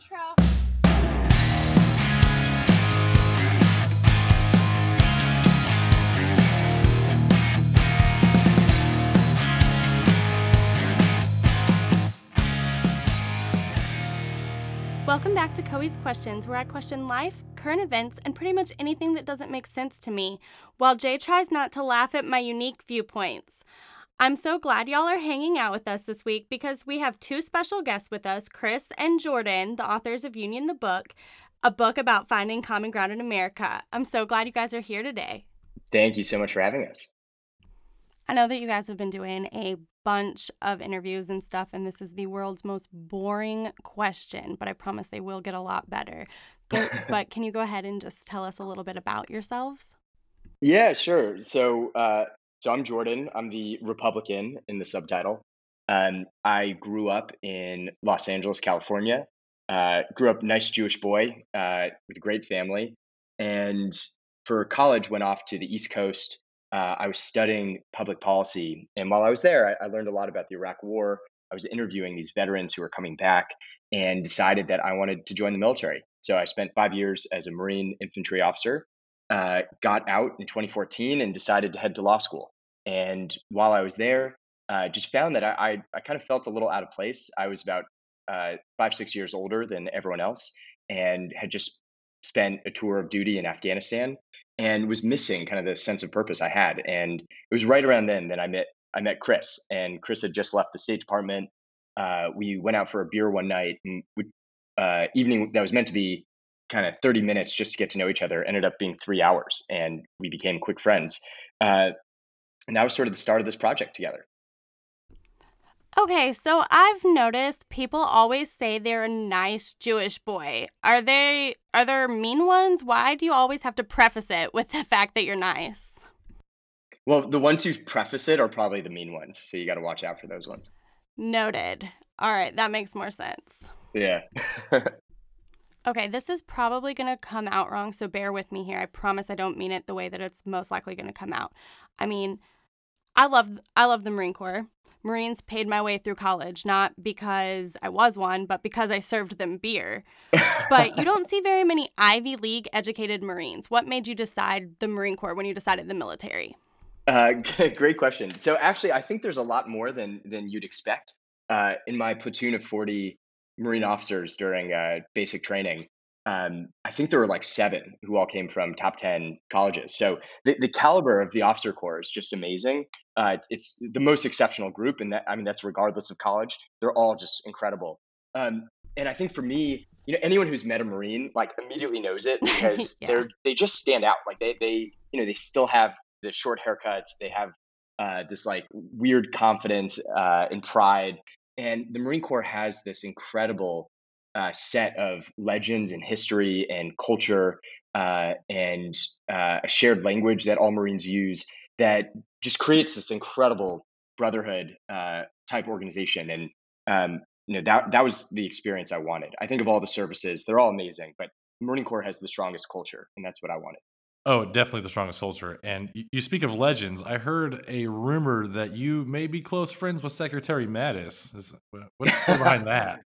intro. Welcome back to Coey's Questions, where I question life, current events, and pretty much anything that doesn't make sense to me, while Jay tries not to laugh at my unique viewpoints. I'm so glad y'all are hanging out with us this week because we have two special guests with us Chris and Jordan, the authors of Union the Book, a book about finding common ground in America. I'm so glad you guys are here today. Thank you so much for having us. I know that you guys have been doing a bunch of interviews and stuff, and this is the world's most boring question, but I promise they will get a lot better. but can you go ahead and just tell us a little bit about yourselves? Yeah, sure. So, uh, so I'm Jordan. I'm the Republican in the subtitle. Um, I grew up in Los Angeles, California. Uh, grew up nice Jewish boy uh, with a great family, and for college went off to the East Coast uh, I was studying public policy. And while I was there, I, I, learned a lot about the Iraq War. I was interviewing these veterans who were coming back and decided that I wanted to join the military. So I spent five years as a Marine infantry officer, uh, got out in 2014 and decided to head to law school. And while I was there, uh, just found that I, I, I, kind of felt a little out of place. I was about uh, five, six years older than everyone else and had just spent a tour of duty in Afghanistan and was missing kind of the sense of purpose I had. And it was right around then that I met I met Chris, and Chris had just left the State Department. Uh, we went out for a beer one night, and we, uh, evening that was meant to be kind of 30 minutes just to get to know each other ended up being three hours, and we became quick friends. Uh, and that was sort of the start of this project together. Okay, so I've noticed people always say they're a nice Jewish boy. Are they are there mean ones? Why do you always have to preface it with the fact that you're nice? Well, the ones who preface it are probably the mean ones, so you got to watch out for those ones. Noted. All right, that makes more sense. Yeah. okay, this is probably going to come out wrong, so bear with me here. I promise I don't mean it the way that it's most likely going to come out. I mean, I love I love the Marine Corps. Marines paid my way through college, not because I was one, but because I served them beer. but you don't see very many Ivy League educated Marines. What made you decide the Marine Corps when you decided the military? Uh, great question. So actually, I think there's a lot more than than you'd expect. Uh, in my platoon of 40 Marine officers during uh, basic training, um, I think there were like seven who all came from top 10 colleges. So the, the caliber of the officer corps is just amazing. Uh, it's, the most exceptional group. And that, I mean, that's regardless of college. They're all just incredible. Um, and I think for me, you know, anyone who's met a Marine like immediately knows it because yeah. they're, they just stand out. Like they, they, you know, they still have the short haircuts. They have uh, this like weird confidence uh, and pride. And the Marine Corps has this incredible uh, set of legends and history and culture uh, and uh, a shared language that all Marines use that just creates this incredible brotherhood uh, type organization. And um, you know that that was the experience I wanted. I think of all the services; they're all amazing, but Marine Corps has the strongest culture, and that's what I wanted. Oh, definitely the strongest culture. And you speak of legends. I heard a rumor that you may be close friends with Secretary Mattis. Is, what's behind that?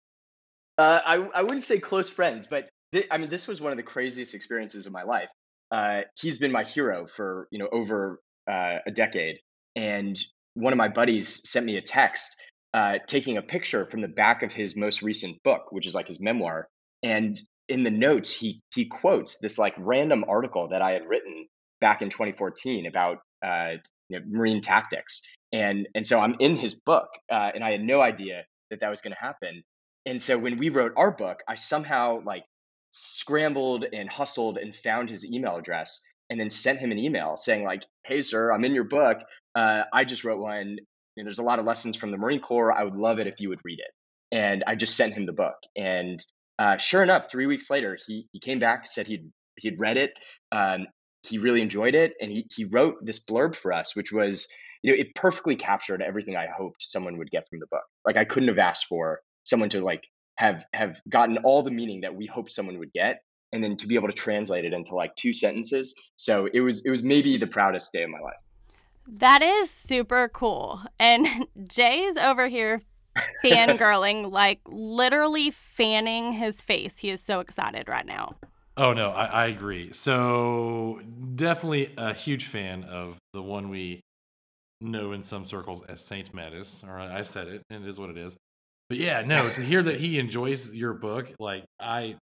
Uh, I I wouldn't say close friends, but th- I mean this was one of the craziest experiences of my life. Uh, he's been my hero for you know over uh, a decade, and one of my buddies sent me a text uh, taking a picture from the back of his most recent book, which is like his memoir, and in the notes he he quotes this like random article that I had written back in 2014 about uh, you know, marine tactics, and and so I'm in his book, uh, and I had no idea that that was going to happen and so when we wrote our book, I somehow like scrambled and hustled and found his email address and then sent him an email saying like, "Hey, sir, I'm in your book. Uh, I just wrote one. There's a lot of lessons from the Marine Corps. I would love it if you would read it." And I just sent him the book. And uh, sure enough, three weeks later, he he came back, said he'd he'd read it. Um, he really enjoyed it, and he he wrote this blurb for us, which was you know it perfectly captured everything I hoped someone would get from the book. Like I couldn't have asked for someone to like have have gotten all the meaning that we hoped someone would get and then to be able to translate it into like two sentences so it was it was maybe the proudest day of my life that is super cool and jay's over here fangirling, like literally fanning his face. He is so excited right now. Oh no, I, I agree. So definitely a huge fan of the one we know in some circles as Saint Mattis. All right, I said it, and it is what it is. But yeah, no, to hear that he enjoys your book, like I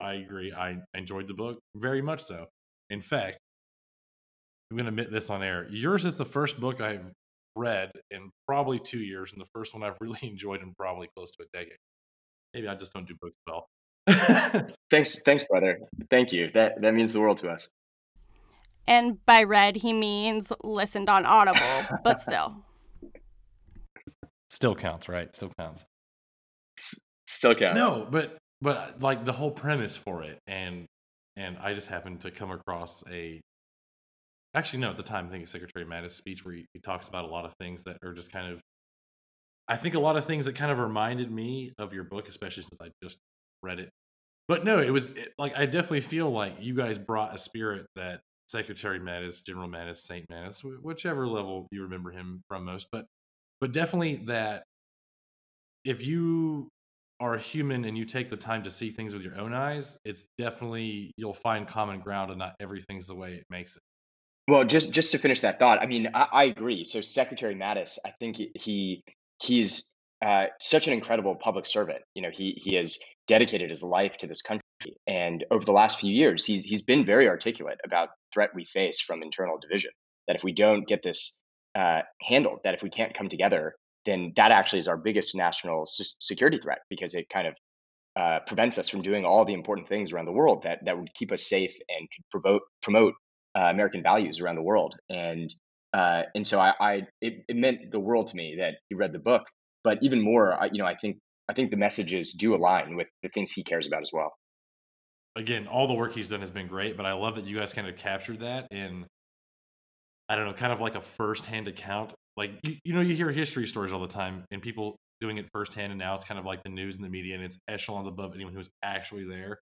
I agree. I enjoyed the book very much so. In fact, I'm gonna admit this on air. Yours is the first book I've read in probably two years, and the first one I've really enjoyed in probably close to a decade. Maybe I just don't do books well. thanks, thanks, brother. Thank you. That that means the world to us. And by read, he means listened on Audible, but still. Still counts, right? Still counts. S- still counts. No, but but uh, like the whole premise for it, and and I just happened to come across a. Actually, no. At the time, I think it's Secretary Mattis' speech where he, he talks about a lot of things that are just kind of. I think a lot of things that kind of reminded me of your book, especially since I just read it. But no, it was it, like I definitely feel like you guys brought a spirit that Secretary Mattis, General Mattis, Saint Mattis, whichever level you remember him from most, but but definitely that if you are a human and you take the time to see things with your own eyes, it's definitely you'll find common ground and not everything's the way it makes it. Well, just just to finish that thought, I mean, I, I agree. So Secretary Mattis, I think he he's uh, such an incredible public servant. You know, he he has dedicated his life to this country, and over the last few years, he's he's been very articulate about threat we face from internal division. That if we don't get this uh, handled, that if we can't come together, then that actually is our biggest national security threat because it kind of uh, prevents us from doing all the important things around the world that that would keep us safe and could promote promote uh, American values around the world. And uh, and so I, I it, it, meant the world to me that he read the book. But even more, I, you know, I think I think the messages do align with the things he cares about as well. Again, all the work he's done has been great, but I love that you guys kind of captured that in I don't know, kind of like a firsthand account. Like you, you know, you hear history stories all the time, and people doing it firsthand, and now it's kind of like the news and the media, and it's echelons above anyone who's actually there.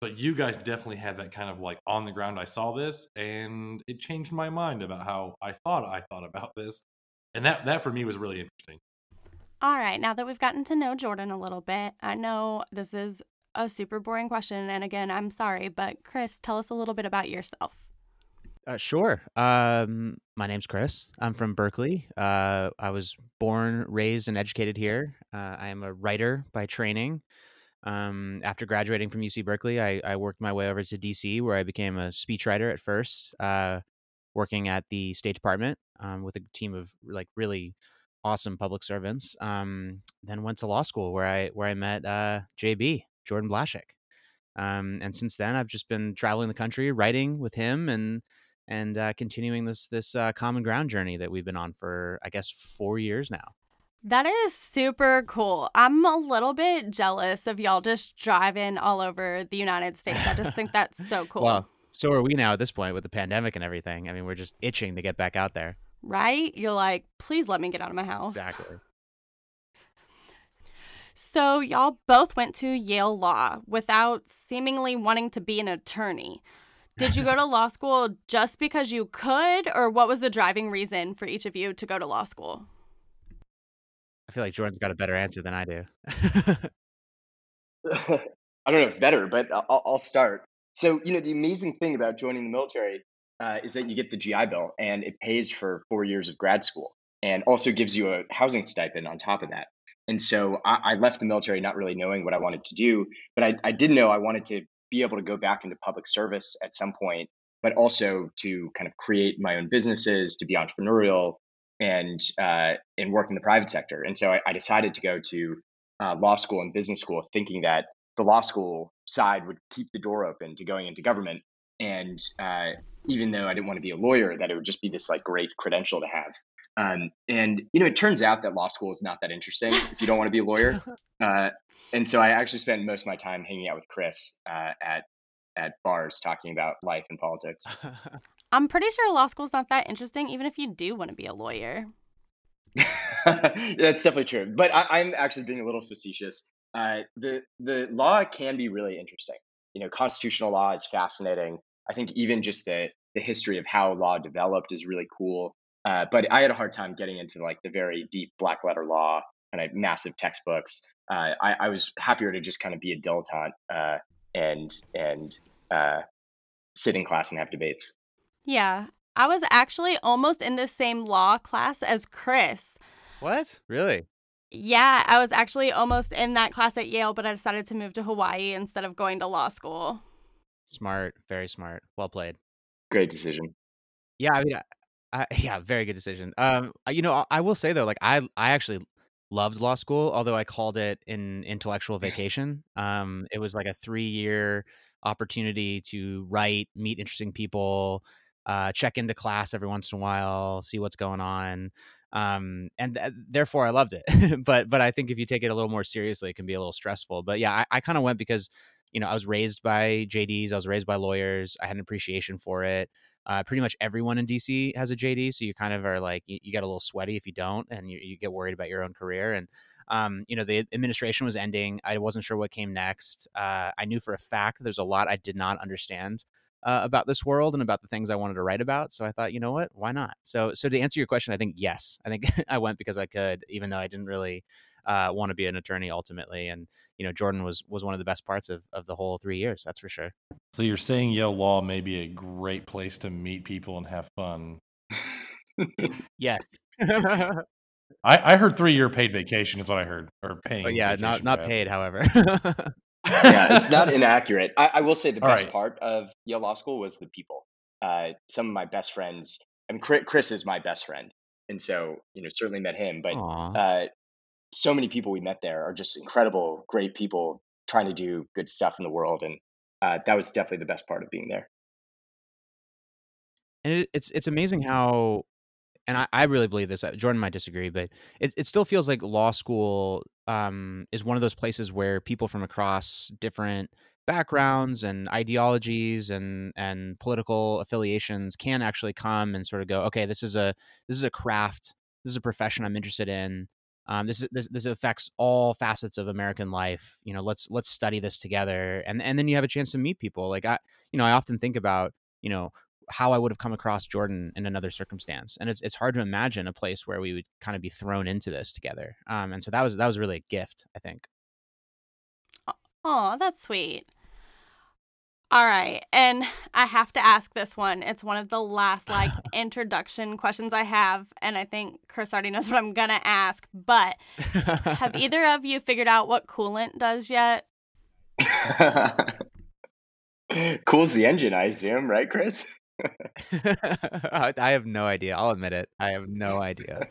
But you guys definitely had that kind of like on the ground. I saw this, and it changed my mind about how I thought I thought about this, and that that for me was really interesting. All right, now that we've gotten to know Jordan a little bit, I know this is a super boring question, and again, I'm sorry, but Chris, tell us a little bit about yourself. Uh, sure. Um, my name's Chris. I'm from Berkeley. Uh, I was born, raised, and educated here. Uh, I am a writer by training. Um, after graduating from UC Berkeley, I, I, worked my way over to DC, where I became a speechwriter at first, uh, working at the State Department um, with a team of like really awesome public servants. Um, then went to law school, where I where I met uh, JB Jordan Blashek. Um, and since then, I've just been traveling the country, writing with him, and and uh, continuing this this uh, common ground journey that we've been on for I guess four years now. That is super cool. I'm a little bit jealous of y'all just driving all over the United States. I just think that's so cool. well, so are we now at this point with the pandemic and everything. I mean, we're just itching to get back out there. Right? You're like, please let me get out of my house. Exactly. So, y'all both went to Yale Law without seemingly wanting to be an attorney. Did you go to law school just because you could, or what was the driving reason for each of you to go to law school? I feel like Jordan's got a better answer than I do. I don't know if better, but I'll, I'll, start. So, you know, the amazing thing about joining the military uh, is that you get the GI Bill and it pays for four years of grad school and also gives you a housing stipend on top of that. And so I, I left the military not really knowing what I wanted to do, but I, I did know I wanted to be able to go back into public service at some point, but also to kind of create my own businesses, to be entrepreneurial, and uh, and work in the private sector. And so I, I decided to go to uh, law school and business school, thinking that the law school side would keep the door open to going into government. And uh, even though I didn't want to be a lawyer, that it would just be this like great credential to have. Um, and you know, it turns out that law school is not that interesting if you don't want to be a lawyer. Uh, and so I actually spent most of my time hanging out with Chris uh, at at bars talking about life and politics. I'm pretty sure law school's not that interesting, even if you do want to be a lawyer. That's definitely true, but I, am actually being a little facetious. Uh, the the law can be really interesting. You know, constitutional law is fascinating. I think even just the the history of how law developed is really cool. Uh, but I had a hard time getting into like the very deep black letter law kind of massive textbooks. Uh, I, I, was happier to just kind of be a dilettante uh, and and uh, sit in class and have debates. Yeah, I was actually almost in the same law class as Chris. What? Really? Yeah, I was actually almost in that class at Yale, but I decided to move to Hawaii instead of going to law school. Smart, very smart. Well played. Great decision. Yeah, I mean, I, yeah, very good decision. Um, you know, I will say though, like I, I actually loved law school, although I called it an intellectual vacation. Um, it was like a three year opportunity to write, meet interesting people, uh, check into class every once in a while, see what's going on. Um, and th- therefore I loved it. but, but I think if you take it a little more seriously, it can be a little stressful. But yeah, I, I kind of went because, you know, I was raised by JDs, I was raised by lawyers, I had an appreciation for it. Uh, pretty much everyone in DC has a JD, so you kind of are like you, you get a little sweaty if you don't, and you, you get worried about your own career. And um, you know, the administration was ending. I wasn't sure what came next. Uh, I knew for a fact there's a lot I did not understand uh, about this world and about the things I wanted to write about. So I thought, you know what, why not? So, so to answer your question, I think yes. I think I went because I could, even though I didn't really uh, want to be an attorney ultimately. And you know, Jordan was was one of the best parts of of the whole three years. That's for sure. So you're saying Yale Law may be a great place to meet people and have fun. yes. I, I heard three year paid vacation is what I heard, or paying. But yeah, not not paid, however. yeah, it's not inaccurate. I, I will say the All best right. part of Yale Law School was the people. Uh, some of my best friends. I mean, Chris is my best friend, and so you know certainly met him. But uh, so many people we met there are just incredible, great people trying to do good stuff in the world, and uh, that was definitely the best part of being there. And it, it's it's amazing how and I, I really believe this. Uh, Jordan might disagree, but it, it still feels like law school um, is one of those places where people from across different backgrounds and ideologies and and political affiliations can actually come and sort of go, okay, this is a this is a craft, this is a profession I'm interested in. Um, this, this this affects all facets of American life. You know, let's let's study this together, and and then you have a chance to meet people. Like I, you know, I often think about you know how I would have come across Jordan in another circumstance. And it's it's hard to imagine a place where we would kind of be thrown into this together. Um, and so that was that was really a gift, I think. Oh, that's sweet. All right, and I have to ask this one. It's one of the last like introduction questions I have, and I think Chris already knows what I'm gonna ask. But have either of you figured out what coolant does yet? Cools the engine, I assume, right, Chris? I have no idea. I'll admit it. I have no idea.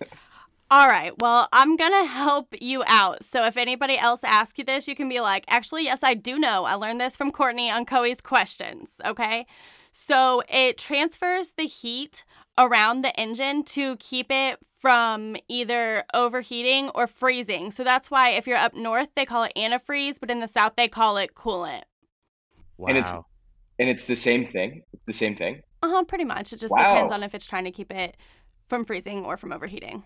All right. Well, I'm going to help you out. So if anybody else asks you this, you can be like, actually, yes, I do know. I learned this from Courtney on Coey's questions. Okay. So it transfers the heat around the engine to keep it from either overheating or freezing. So that's why if you're up north, they call it antifreeze, but in the south, they call it coolant. Wow. And it's and it's the same thing. It's The same thing. Uh huh. Pretty much. It just wow. depends on if it's trying to keep it from freezing or from overheating.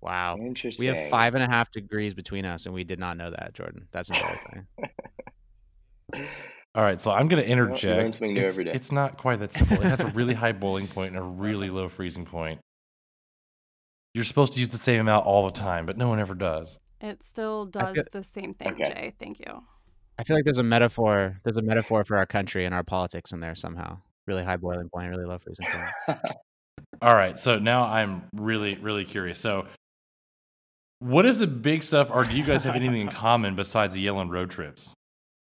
Wow. Interesting. We have five and a half degrees between us, and we did not know that, Jordan. That's embarrassing. All right, so I'm going to interject. Well, it's, it's, not quite that simple. It has a really high boiling point and a really low freezing point. You're supposed to use the same amount all the time, but no one ever does. It still does feel, the same thing, okay. Jay. Thank you. I feel like there's a metaphor. There's a metaphor for our country and our politics in there somehow. Really high boiling point, I really low freezing point. All right, so now I'm really, really curious. So, what is the big stuff, or do you guys have anything in common besides the road trips?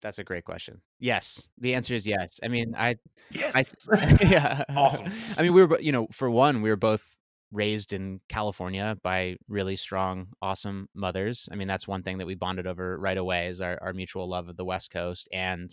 That's a great question. Yes, the answer is yes. I mean, I, yes, I, yeah, awesome. I mean, we were, you know, for one, we were both raised in California by really strong, awesome mothers. I mean, that's one thing that we bonded over right away is our, our mutual love of the West Coast and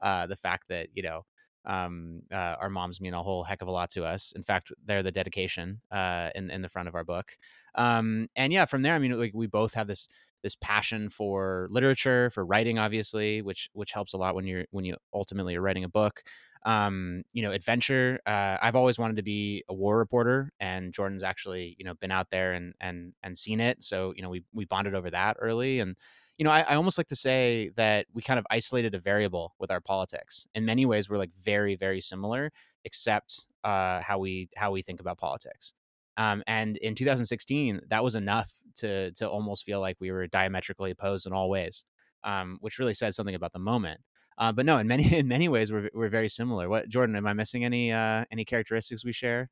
uh, the fact that, you know, um, uh, our moms mean a whole heck of a lot to us. In fact, they're the dedication uh, in in the front of our book. Um, and yeah, from there, I mean, like we both have this this passion for literature, for writing, obviously, which which helps a lot when you're when you ultimately are writing a book um, you know, adventure. Uh, I've always wanted to be a war reporter, and Jordan's actually, you know, been out there and and and seen it. So, you know, we we bonded over that early, and you know, I, I almost like to say that we kind of isolated a variable with our politics. In many ways, we're like very very similar, except uh, how we how we think about politics. Um, and in 2016, that was enough to to almost feel like we were diametrically opposed in all ways, um, which really said something about the moment. Uh, but no, in many in many ways, we're we're very similar. What Jordan? Am I missing any uh, any characteristics we share?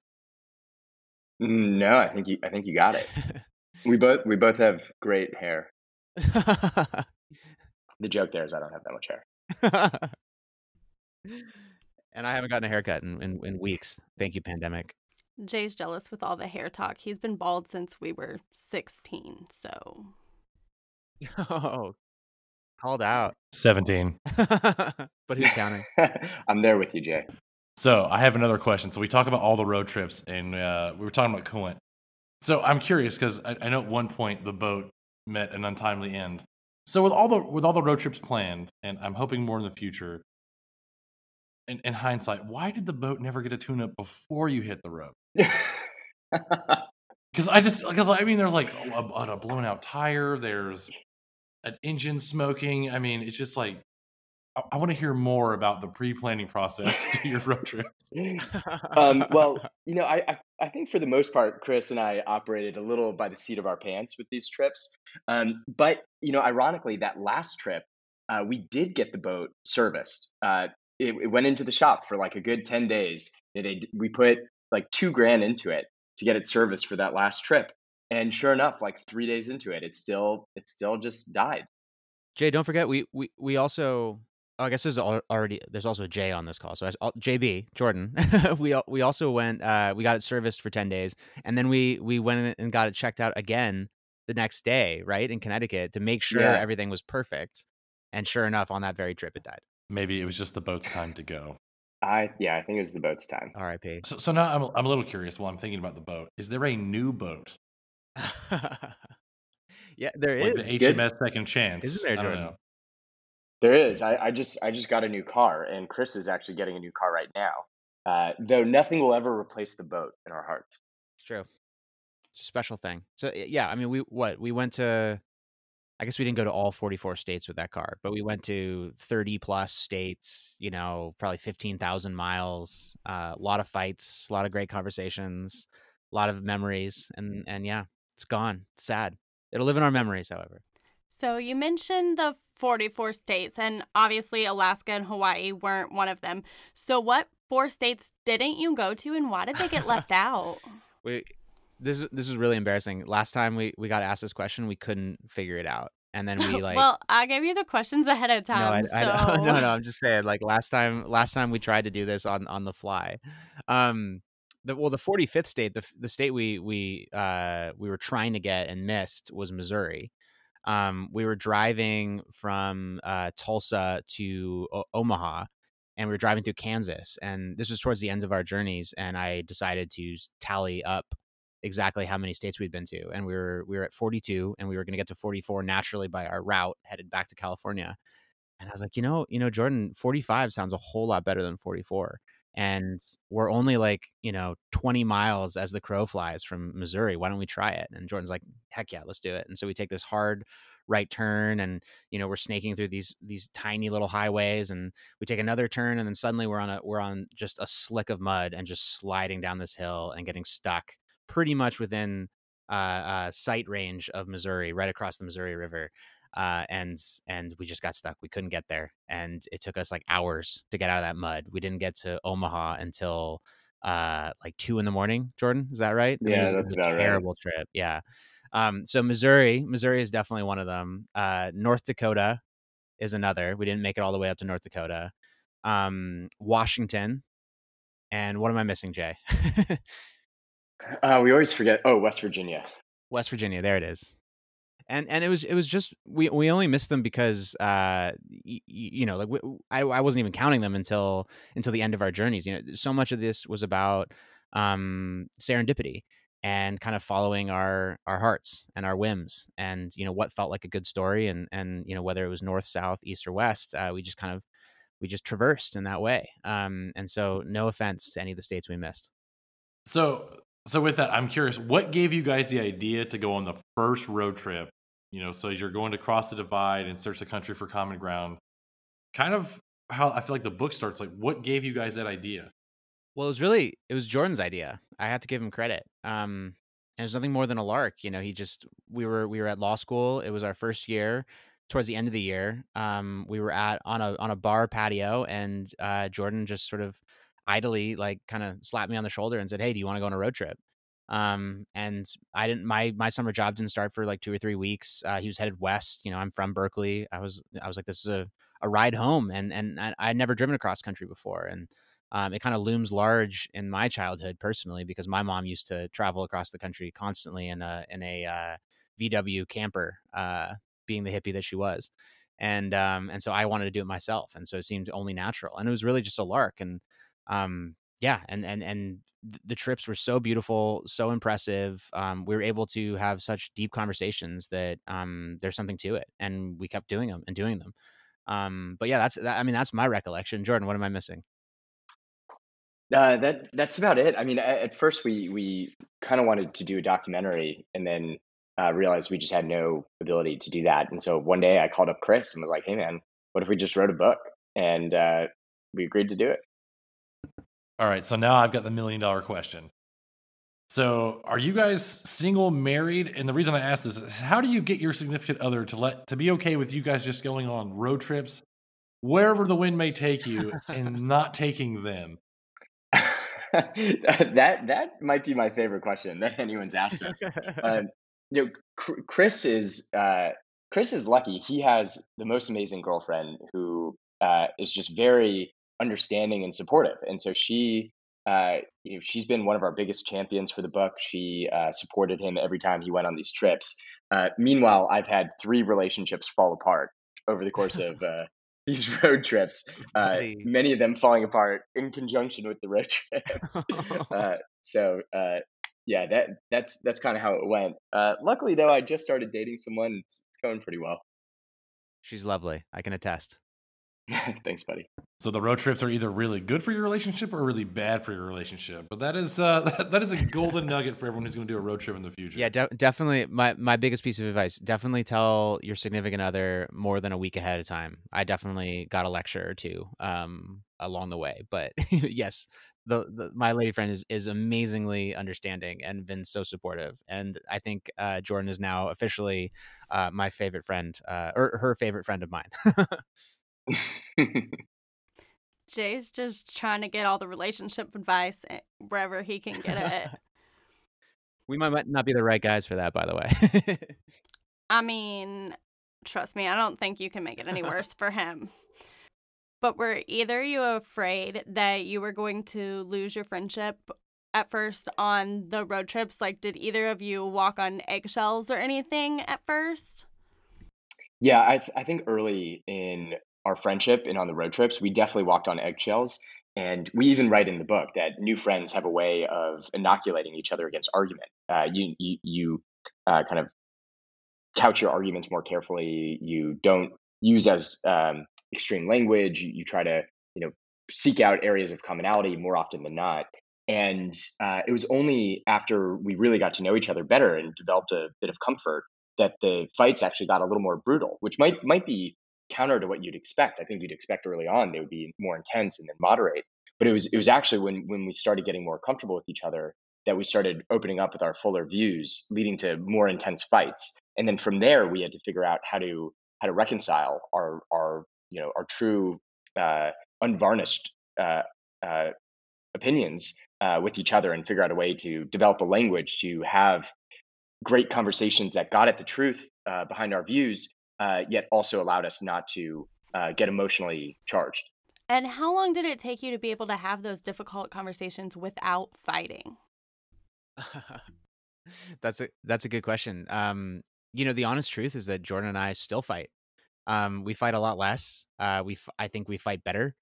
No, I think you I think you got it. we both we both have great hair. the joke there is I don't have that much hair. and I haven't gotten a haircut in, in, in weeks. Thank you, pandemic. Jay's jealous with all the hair talk. He's been bald since we were 16, so. Oh, called out. 17. but who's counting? I'm there with you, Jay. So I have another question. So we talk about all the road trips, and uh, we were talking about Coolant. So I'm curious because I, I know at one point the boat met an untimely end. So with all the with all the road trips planned, and I'm hoping more in the future. In, in hindsight, why did the boat never get a tune up before you hit the road? Because I just because I mean, there's like a, a blown out tire. There's an engine smoking. I mean, it's just like I, I want to hear more about the pre-planning process to your road trips. um, well, you know, I, I, I think for the most part, Chris and I operated a little by the seat of our pants with these trips. Um, but you know, ironically, that last trip, uh, we did get the boat serviced. Uh, it, it, went into the shop for like a good ten days. It, we put like two grand into it to get it serviced for that last trip, and sure enough, like three days into it, it still it still just died. Jay, don't forget we we we also I guess there's already there's also a J on this call. So JB Jordan, we we also went uh, we got it serviced for ten days, and then we we went and got it checked out again the next day, right in Connecticut, to make sure yeah. everything was perfect. And sure enough, on that very trip, it died. Maybe it was just the boat's time to go. I yeah, I think it was the boat's time. R.I.P. So, so now I'm I'm a little curious. While I'm thinking about the boat, is there a new boat? yeah, there like is the HMS Second Chance. Isn't there, Jordan? There is. I, I just I just got a new car, and Chris is actually getting a new car right now. Uh, though nothing will ever replace the boat in our hearts. It's true. It's a special thing. So yeah, I mean, we what we went to. I guess we didn't go to all 44 states with that car, but we went to 30 plus states. You know, probably 15,000 miles. Uh, a lot of fights, a lot of great conversations, a lot of memories, and and yeah, it's gone. Sad. It'll live in our memories, however. So you mentioned the 44 states, and obviously Alaska and Hawaii weren't one of them. So what four states didn't you go to, and why did they get left out? We this this was really embarrassing. Last time we we got asked this question, we couldn't figure it out, and then we like. well, I gave you the questions ahead of time. No, I, so... I, no, no. I'm just saying. Like last time, last time we tried to do this on on the fly. Um, the well, the 45th state, the the state we we uh we were trying to get and missed was Missouri um, we were driving from uh, Tulsa to o- Omaha, and we were driving through Kansas. And this was towards the end of our journeys, and I decided to tally up exactly how many states we'd been to, and we were we were at 42, and we were going to get to 44 naturally by our route headed back to California. And I was like, you know, you know, Jordan, 45 sounds a whole lot better than 44 and we're only like you know 20 miles as the crow flies from missouri why don't we try it? And jordan's like heck yeah let's do it. And so we take this hard right turn and you know we're snaking through these these tiny little highways and we take another turn and then suddenly we're on a we're on just a slick of mud and just sliding down this hill and getting stuck pretty much within uh, uh, sight range of missouri right across the missouri river uh, and and we just got stuck. We couldn't get there, and it took us like hours to get out of that mud. We didn't get to Omaha until uh, like two in the morning. Jordan, is that right? Yeah, I mean, it was, that's it was a terrible right. trip. Yeah. Um, so Missouri, Missouri is definitely one of them. Uh, North Dakota is another. We didn't make it all the way up to North Dakota. Um, Washington, and what am I missing, Jay? uh, we always forget. Oh, West Virginia. West Virginia. There it is and and it was it was just we we only missed them because uh y- you know like we, I I wasn't even counting them until until the end of our journeys. You know, so much of this was about um serendipity and kind of following our our hearts and our whims and you know what felt like a good story and and you know whether it was north south east or west uh, we just kind of we just traversed in that way um and so no offense to any of the states we missed so so with that i'm curious what gave you guys the idea to go on the first road trip you know, so you're going to cross the divide and search the country for common ground. Kind of how I feel like the book starts. Like, what gave you guys that idea? Well, it was really it was Jordan's idea. I have to give him credit. Um, and it was nothing more than a lark. You know, he just we were we were at law school. It was our first year. Towards the end of the year, um, we were at on a on a bar patio, and uh, Jordan just sort of idly like kind of slapped me on the shoulder and said, "Hey, do you want to go on a road trip?" Um, and I didn't my my summer job didn't start for like two or three weeks. Uh, he was headed west. You know, I'm from Berkeley. I was I was like, this is a, a ride home, and and I, I'd never driven across country before, and um, it kind of looms large in my childhood personally because my mom used to travel across the country constantly in a in a uh, VW camper, uh, being the hippie that she was, and um, and so I wanted to do it myself, and so it seemed only natural, and it was really just a lark, and um, yeah, and and and the trips were so beautiful, so impressive. Um, we were able to have such deep conversations that um, there's something to it, and we kept doing them and doing them. Um, but yeah, that's that, I mean that's my recollection. Jordan, what am I missing? Uh, that that's about it. I mean, at, first we we kind of wanted to do a documentary, and then uh, realized we just had no ability to do that. And so one day I called up Chris and was like, "Hey, man, what if we just wrote a book?" And uh, we agreed to do it. All right, so now I've got the million dollar question. So, are you guys single, married? And the reason I ask this is, how do you get your significant other to let to be okay with you guys just going on road trips, wherever the wind may take you, and not taking them? that that might be my favorite question that anyone's asked us. Um, you know, Chris is uh, Chris is lucky. He has the most amazing girlfriend who uh, is just very understanding and supportive, and so she. Uh, you know, she's been one of our biggest champions for the book. She uh, supported him every time he went on these trips. Uh, meanwhile, I've had three relationships fall apart over the course of uh, these road trips. Uh, many of them falling apart in conjunction with the road trips. uh, so uh, yeah, that that's that's kind of how it went. Uh, luckily, though, I just started dating someone. It's, it's going pretty well. She's lovely. I can attest. Thanks, buddy. So the road trips are either really good for your relationship or really bad for your relationship. But that is uh, that, that is a golden nugget for everyone who's going to do a road trip in the future. Yeah, de- definitely. My my biggest piece of advice: definitely tell your significant other more than a week ahead of time. I definitely got a lecture or two um, along the way, but yes, the, the, my lady friend is is amazingly understanding and been so supportive. And I think uh, Jordan is now officially uh, my favorite friend, uh, or her favorite friend of mine. Jay's just trying to get all the relationship advice eh, wherever he can get it. we might not be the right guys for that, by the way. I mean, trust me, I don't think you can make it any worse for him. But were either you afraid that you were going to lose your friendship at first on the road trips? Like, did either of you walk on eggshells or anything at first? Yeah, I, th- I think early in our friendship and on the road trips, we definitely walked on eggshells. And we even write in the book that new friends have a way of inoculating each other against argument. Uh, you you, you uh, kind of couch your arguments more carefully. You don't use as um, extreme language. You, you, try to you know seek out areas of commonality more often than not. And uh, it was only after we really got to know each other better and developed a bit of comfort that the fights actually got a little more brutal, which might might be counter to what you'd expect. I think you'd expect early on they would be more intense and then moderate. But it was it was actually when when we started getting more comfortable with each other that we started opening up with our fuller views, leading to more intense fights. And then from there, we had to figure out how to how to reconcile our our you know our true uh, unvarnished uh, uh, opinions uh, with each other and figure out a way to develop a language to have great conversations that got at the truth uh, behind our views uh, yet also allowed us not to uh, get emotionally charged. And how long did it take you to be able to have those difficult conversations without fighting? that's a that's a good question. Um, you know, the honest truth is that Jordan and I still fight. Um, we fight a lot less. Uh, we f- I think we fight better.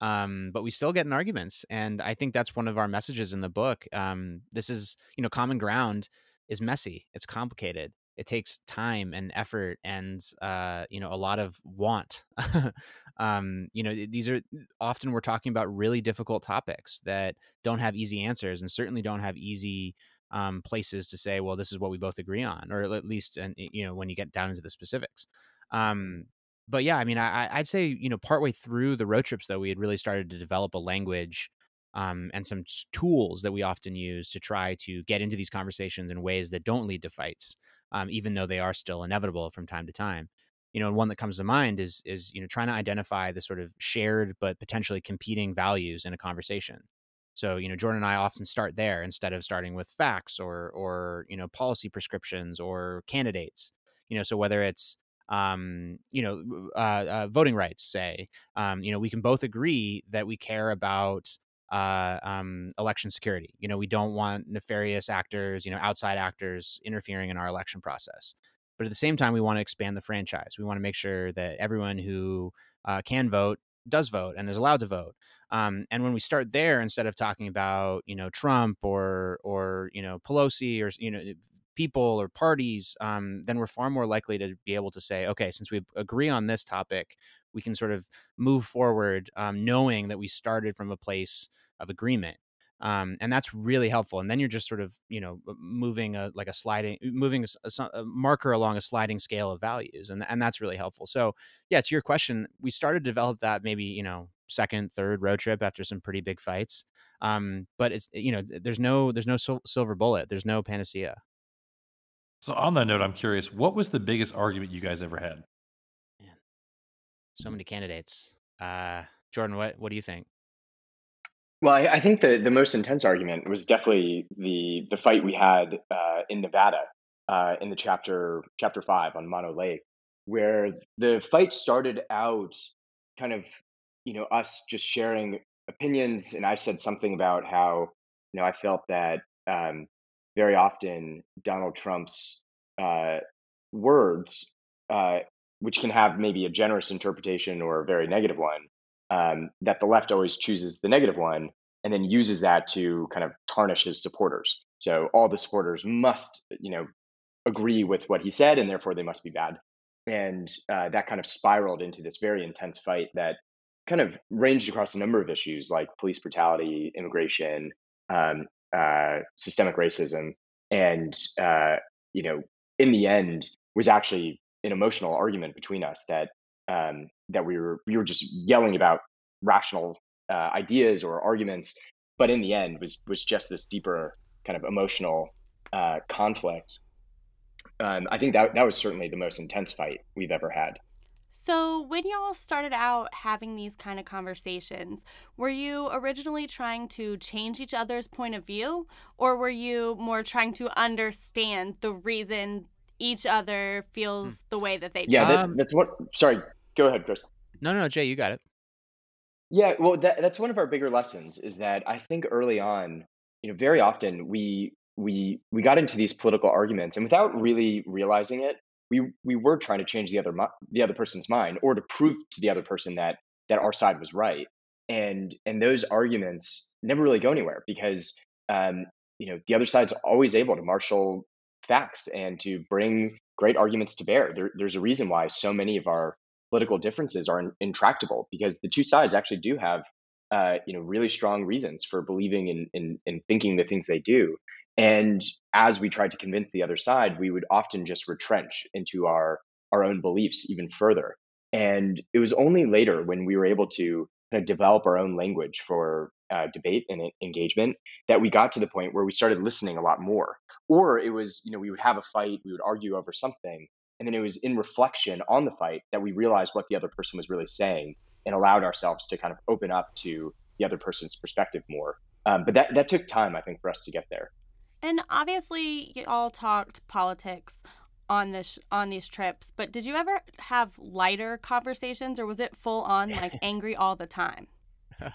Um, but we still get in arguments, and I think that's one of our messages in the book. Um, this is you know, common ground is messy. It's complicated it takes time and effort and uh, you know a lot of want. Um, you know these are often we're talking about really difficult topics that don't have easy answers and certainly don't have easy um, places to say well this is what we both agree on or at least and you know when you get down into the specifics. Um, but yeah i mean I, i'd say you know partway through the road trips though we had really started to develop a language um, and some tools that we often use to try to get into these conversations in ways that don't lead to fights, um, even though they are still inevitable from time to time. You know, and one that comes to mind is is you know trying to identify the sort of shared but potentially competing values in a conversation. So you know, Jordan and I often start there instead of starting with facts or or you know policy prescriptions or candidates. You know, so whether it's um, you know, uh, uh, voting rights, say, um, you know, we can both agree that we care about uh, um, election security. You know, we don't want nefarious actors, you know, outside actors interfering in our election process. But at the same time, we want to expand the franchise. We want to make sure that everyone who uh, can vote does vote and is allowed to vote. Um, and when we start there, instead of talking about you know Trump or or you know Pelosi or you know people or parties, um, then we're far more likely to be able to say, okay, since we agree on this topic, we can sort of move forward, um, knowing that we started from a place of agreement um, and that's really helpful. And then you're just sort of you know moving a like a sliding moving a, a, marker along a sliding scale of values, and and that's really helpful. So yeah, to your question, we started to develop that maybe you know second third road trip after some pretty big fights. Um, but it's you know there's no there's no silver bullet, there's no panacea. So on that note, I'm curious, what was the biggest argument you guys ever had? So many candidates. Uh, Jordan, what what do you think? Well, I, I, think the, the most intense argument was definitely the the fight we had uh, in Nevada uh, in the chapter chapter five on Mono Lake, where the fight started out kind of you know us just sharing opinions, and I said something about how you know I felt that um, very often Donald Trump's uh, words, uh, which can have maybe a generous interpretation or a very negative one, um, that the left always chooses the negative one and then uses that to kind of tarnish his supporters. So all the supporters must, you know, agree with what he said, and therefore they must be bad. And uh, that kind of spiraled into this very intense fight that kind of ranged across a number of issues like police brutality, immigration, um, uh, systemic racism, and uh, you know, in the end, was actually an emotional argument between us that um, that we were we were just yelling about rational uh, ideas or arguments, but in the end was was just this deeper kind of emotional uh, conflict. Um, I think that that was certainly the most intense fight we've ever had. So, when y'all started out having these kind of conversations, were you originally trying to change each other's point of view, or were you more trying to understand the reason each other feels the way that they do? Yeah, that, that's what. Sorry, Go ahead, Chris. No, no, no, Jay, you got it. Yeah, well, that, that's one of our bigger lessons is that I think early on, you know, very often we we we got into these political arguments, and without really realizing it, we we were trying to change the other the other person's mind or to prove to the other person that that our side was right. And and those arguments never really go anywhere because um, you know the other side's always able to marshal facts and to bring great arguments to bear. There, there's a reason why so many of our political differences are intractable because the two sides actually do have uh, you know really strong reasons for believing in, in in thinking the things they do. And as we tried to convince the other side we would often just retrench into our our own beliefs even further. And it was only later when we were able to kind of develop our own language for uh, debate and engagement that we got to the point where we started listening a lot more or it was you know we would have a fight we would argue over something and then it was in reflection on the fight that we realized what the other person was really saying and allowed ourselves to kind of open up to the other person's perspective more. Um, but that, that took time, I think, for us to get there. And obviously, you all talked politics on this on these trips. But did you ever have lighter conversations, or was it full on like angry all the time?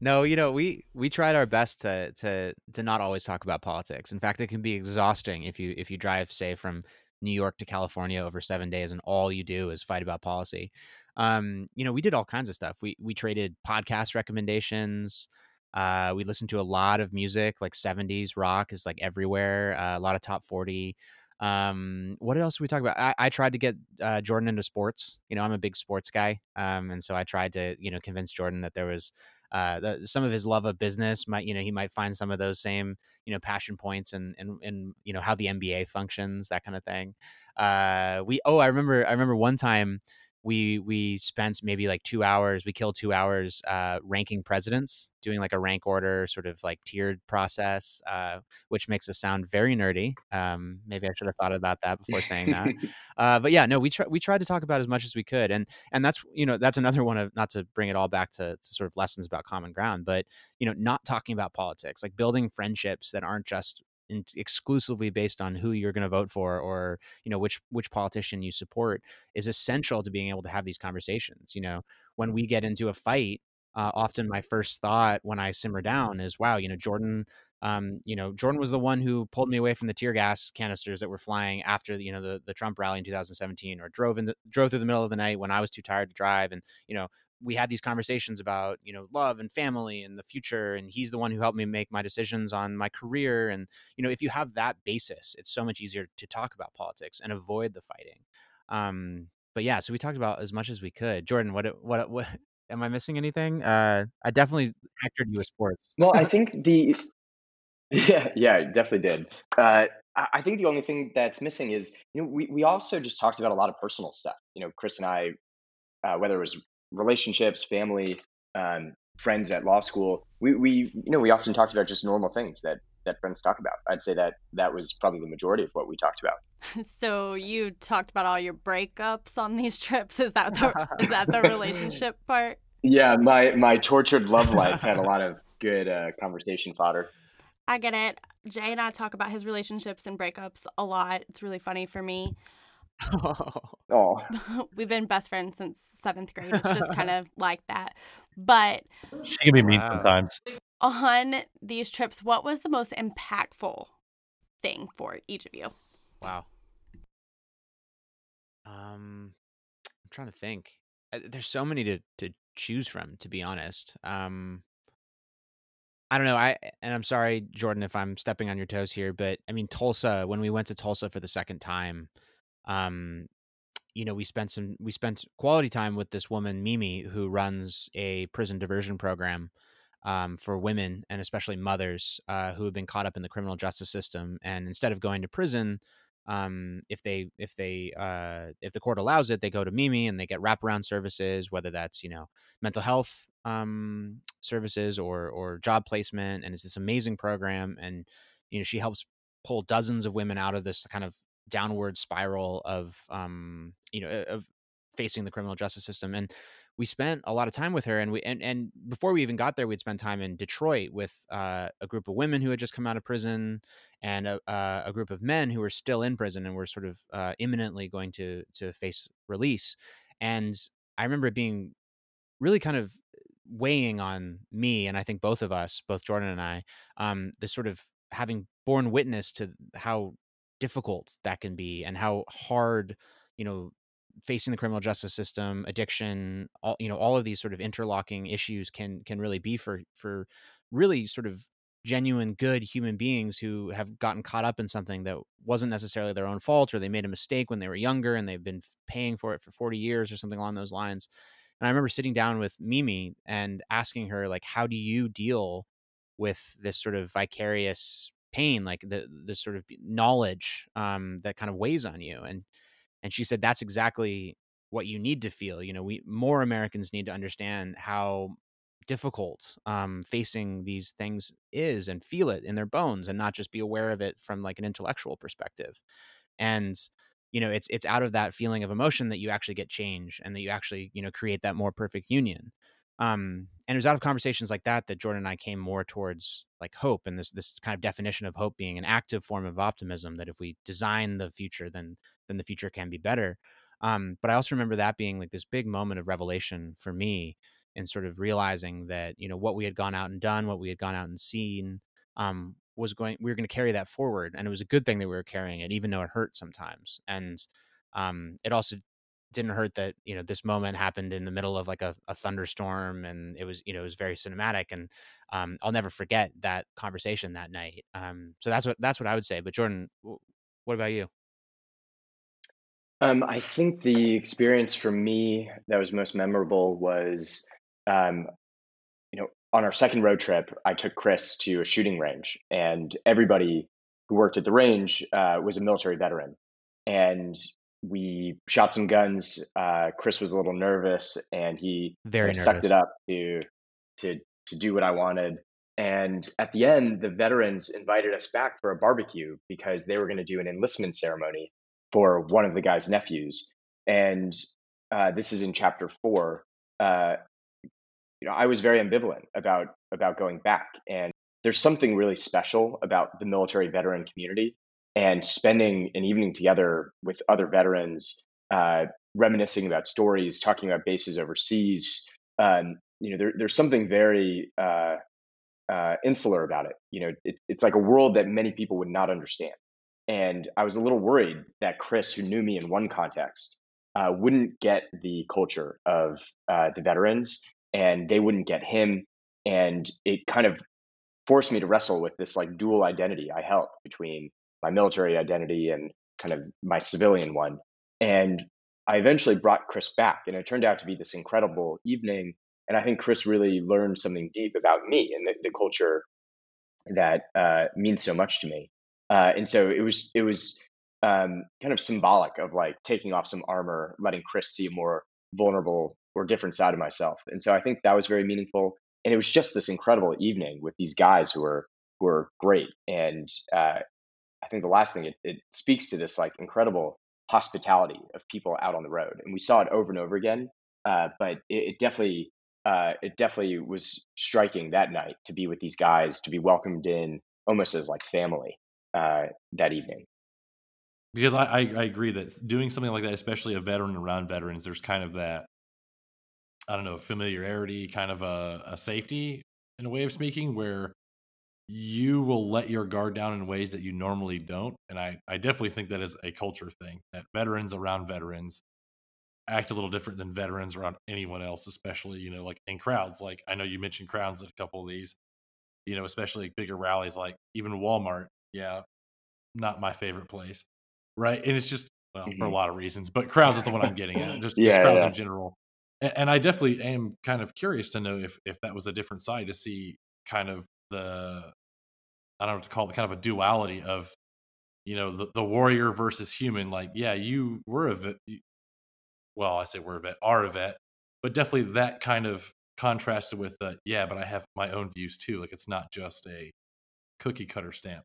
no, you know, we we tried our best to to to not always talk about politics. In fact, it can be exhausting if you if you drive, say, from New York to California over seven days, and all you do is fight about policy. Um, you know, we did all kinds of stuff. We we traded podcast recommendations. Uh, we listened to a lot of music, like '70s rock is like everywhere. Uh, a lot of top forty. Um, what else did we talk about? I, I tried to get uh, Jordan into sports. You know, I'm a big sports guy, um, and so I tried to you know convince Jordan that there was uh, the, some of his love of business might you know he might find some of those same you know passion points and and and you know how the NBA functions that kind of thing. Uh, we oh I remember I remember one time we we spent maybe like two hours. We killed two hours uh, ranking presidents, doing like a rank order sort of like tiered process, uh, which makes us sound very nerdy. Um, maybe I should have thought about that before saying that. uh, but yeah, no, we try, we tried to talk about as much as we could, and and that's you know that's another one of not to bring it all back to, to sort of lessons about common ground, but you know not talking about politics, like building friendships that aren't just exclusively based on who you're going to vote for or you know which which politician you support is essential to being able to have these conversations you know? When we get into a fight uh, often my first thought when i simmer down is wow you know jordan um, you know jordan was the one who pulled me away from the tear gas canisters that were flying after you know the, the trump rally in 2017 or drove in the, drove through the middle of the night when i was too tired to drive and you know we had these conversations about you know love and family and the future and he's the one who helped me make my decisions on my career and you know if you have that basis it's so much easier to talk about politics and avoid the fighting. Um but yeah so we talked about as much as we could. Jordan what what what am i missing anything? Uh i definitely hectored you with sports. Well i think the yeah yeah definitely did. Uh I think the only thing that's missing is, you know, we, we also just talked about a lot of personal stuff. You know, Chris and I, uh, whether it was relationships, family, um, friends at law school, we, we you know we often talked about just normal things that that friends talk about. I'd say that that was probably the majority of what we talked about. So you talked about all your breakups on these trips. Is that the, is that the relationship part? Yeah, my my tortured love life had a lot of good uh, conversation fodder. I get it. Jay and I talk about his relationships and breakups a lot. It's really funny for me. Oh. We've been best friends since seventh grade. It's just kind of like that. But she can be mean wow. sometimes. On these trips, what was the most impactful thing for each of you? Wow. Um, I'm trying to think. Uh, there's so many to to choose from, to be honest. Um, I don't know. I and I'm sorry, Jordan, if I'm stepping on your toes here, but I mean Tulsa. When we went to Tulsa for the second time, um, you know, we spent some we spent quality time with this woman Mimi who runs a prison diversion program um, for women and especially mothers uh, who have been caught up in the criminal justice system. And instead of going to prison, um, if they if they uh, if the court allows it, they go to Mimi and they get wraparound services, whether that's you know mental health um, services or or job placement. And it's this amazing program, and you know she helps pull dozens of women out of this kind of downward spiral of um, you know of facing the criminal justice system and we spent a lot of time with her and we and, and before we even got there we'd spent time in detroit with uh, a group of women who had just come out of prison and a, uh, a group of men who were still in prison and were sort of uh, imminently going to to face release and i remember being really kind of weighing on me and i think both of us both jordan and i um, this sort of having borne witness to how difficult that can be and how hard you know facing the criminal justice system addiction all you know all of these sort of interlocking issues can can really be for for really sort of genuine good human beings who have gotten caught up in something that wasn't necessarily their own fault or they made a mistake when they were younger and they've been paying for it for 40 years or something along those lines. And i remember sitting down with mimi and asking her like how do you deal with this sort of vicarious pain like the the sort of knowledge um, that kind of weighs on you and and she said that's exactly what you need to feel. You know we more americans need to understand how difficult um, facing these things is and feel it in their bones and not just be aware of it from like an intellectual perspective. And you know it's it's out of that feeling of emotion that you actually get change and that you actually you know create that more perfect union um, and it was out of conversations like that that Jordan and I came more towards like hope and this this kind of definition of hope being an active form of optimism that if we design the future, then then the future can be better. Um, but I also remember that being like this big moment of revelation for me in sort of realizing that you know what we had gone out and done, what we had gone out and seen, um, was going we were going to carry that forward, and it was a good thing that we were carrying it, even though it hurt sometimes. And um, it also didn't hurt that you know this moment happened in the middle of like a, a thunderstorm and it was you know it was very cinematic and um, i'll never forget that conversation that night um, so that's what that's what i would say but jordan what about you? Um, i think the experience for me that was most memorable was um, you know on our second road trip i took chris to a shooting range and everybody who worked at the range uh, was a military veteran and we shot some guns. Uh, Chris was a little nervous, and he Very kind of sucked it up to to to do what I wanted. And at the end, the veterans invited us back for a barbecue because they were going to do an enlistment ceremony for one of the guy's nephews. And uh, this is in chapter four. Uh, you know, I was very ambivalent about about going back, and there's something really special about the military veteran community and spending an evening together with other veterans, uh, reminiscing about stories, talking about bases overseas. Um, you know, there, there's something very uh, uh, insular about it. You know, it, it's like a world that many people would not understand. And I was a little worried that Chris, who knew me in one context, uh, wouldn't get the culture of uh, the veterans, and they wouldn't get him. And it kind of forced me to wrestle with this like dual identity I held between my military identity and kind of my civilian one. And I eventually brought Chris back, and it turned out to be this incredible evening. And I think Chris really learned something deep about me and the, the culture that uh, means so much to me. Uh, and so it was it was um, kind of symbolic of like taking off some armor, letting Chris see a more vulnerable or different side of myself. And so I think that was very meaningful. And it was just this incredible evening with these guys who were who were great. And uh, I think the last thing it, it speaks to this like incredible hospitality of people out on the road, and we saw it over and over again. Uh, but it, it definitely uh, it definitely was striking that night to be with these guys, to be welcomed in almost as like family uh, that evening. because I, I I agree that doing something like that, especially a veteran around veterans, there's kind of that I don't know familiarity, kind of a, a safety in a way of speaking, where you will let your guard down in ways that you normally don't. And I I definitely think that is a culture thing that veterans around veterans act a little different than veterans around anyone else, especially you know like in crowds. Like I know you mentioned crowds at a couple of these, you know, especially bigger rallies, like even Walmart. Yeah, not my favorite place right? And it's just well for a Mhm. lot of reasons, but crowds is the one I'm getting at. Just, just crowds yeah. in general. And, and I definitely am kind of curious to know if if that was a different side to see kind of the I don't know what to call it, kind of a duality of you know the, the warrior versus human. Like, yeah, you were a vet. Well, I say we're a vet, are a vet, but definitely that kind of contrasted with the yeah, but I have my own views too. Like, it's not just a cookie cutter stamp.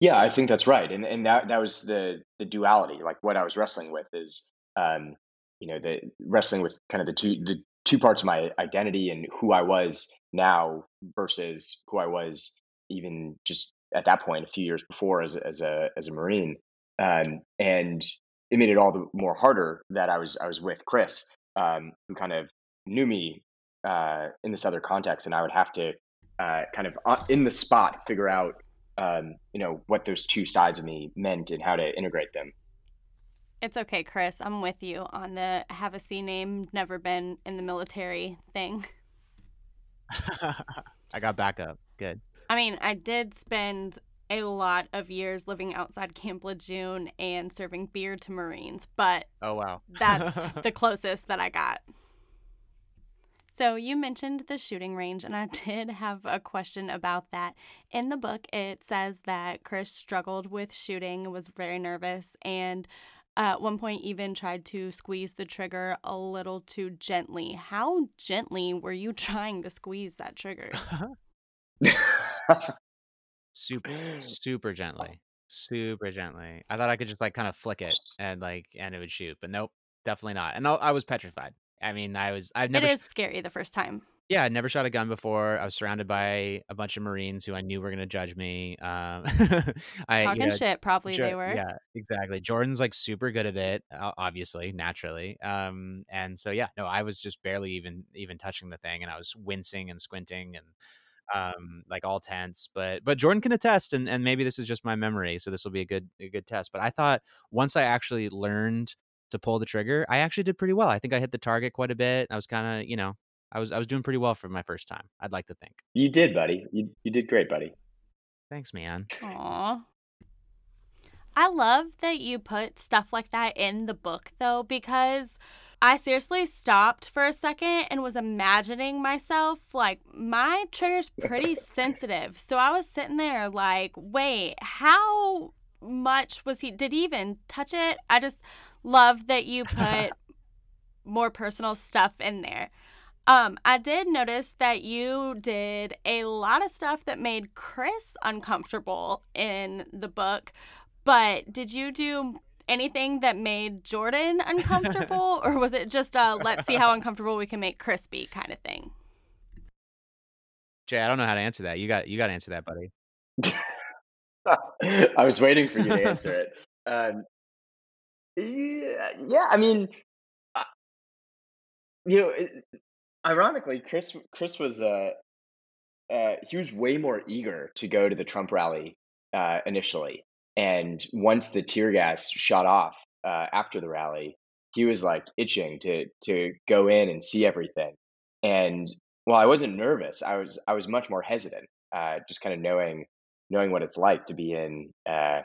Yeah, I think that's right, and and that that was the the duality. Like what I was wrestling with is, um, you know, the wrestling with kind of the two the two parts of my identity and who I was now versus who I was even just at that point a few years before as a- as a as a Marine, um, and it made it all the more harder that I was I was with Chris, um, who kind of knew me uh, in this other context, and I would have to uh, kind of uh, in the spot figure out um, you know what those two sides of me meant and how to integrate them. It's okay, Chris. I'm with you on the have a C name, never been in the military thing. I got backup. Good. I mean, I did spend a lot of years living outside Camp Lejeune and serving beer to Marines, but Oh wow. that's the closest that I got. So you mentioned the shooting range, and I did have a question about that. In the book, it says that Chris struggled with shooting, was very nervous, and at one point even tried to squeeze the trigger a little too gently. How gently were you trying to squeeze that trigger? super super gently. Super gently. I thought I could just like kind of flick it and like and it would shoot, but nope, definitely not. And I, I was petrified. I mean, I was I've It never sh- scary the first time. yeah, I'd never shot a gun before. I was surrounded by a bunch of Marines who I knew were going to judge me. Um, I, you Talking know, shit, probably Jo- they were. Yeah, exactly. Jordan's like super good at it, obviously, naturally. Um, and so yeah, no, I was just barely even even touching the thing, and I was wincing and squinting and um like all tense. But but Jordan can attest, and and maybe this is just my memory, so this will be a good a good test. But I thought once I actually learned to pull the trigger, I actually did pretty well. I think I hit the target quite a bit. I was kind of you know. I was I was doing pretty well for my first time. I'd like to think. you did, buddy. You you did great, buddy. Thanks, man. Aw. I love that you put stuff like that in the book though, because I seriously stopped for a second and was imagining myself like my trigger's pretty sensitive. So I was sitting there like, wait, how much was he? Did he even touch it? I just love that you put more personal stuff in there. Um, I did notice that you did a lot of stuff that made Chris uncomfortable in the book, but did you do anything that made Jordan uncomfortable, or was it just a let's see how uncomfortable we can make Crispy kind of thing? Jay, I don't know how to answer that. You got you got to answer that, buddy. I was waiting for you to answer it. Um, yeah, yeah, I mean, uh, you know, it, ironically, Chris Chris was uh, uh, he was way more eager to go to the Trump rally uh, initially, and once the tear gas shot off uh, after the rally, he was like itching to to go in and see everything. And while I wasn't nervous, I was I was much more hesitant, uh, just kind of knowing knowing what it's like to be in uh,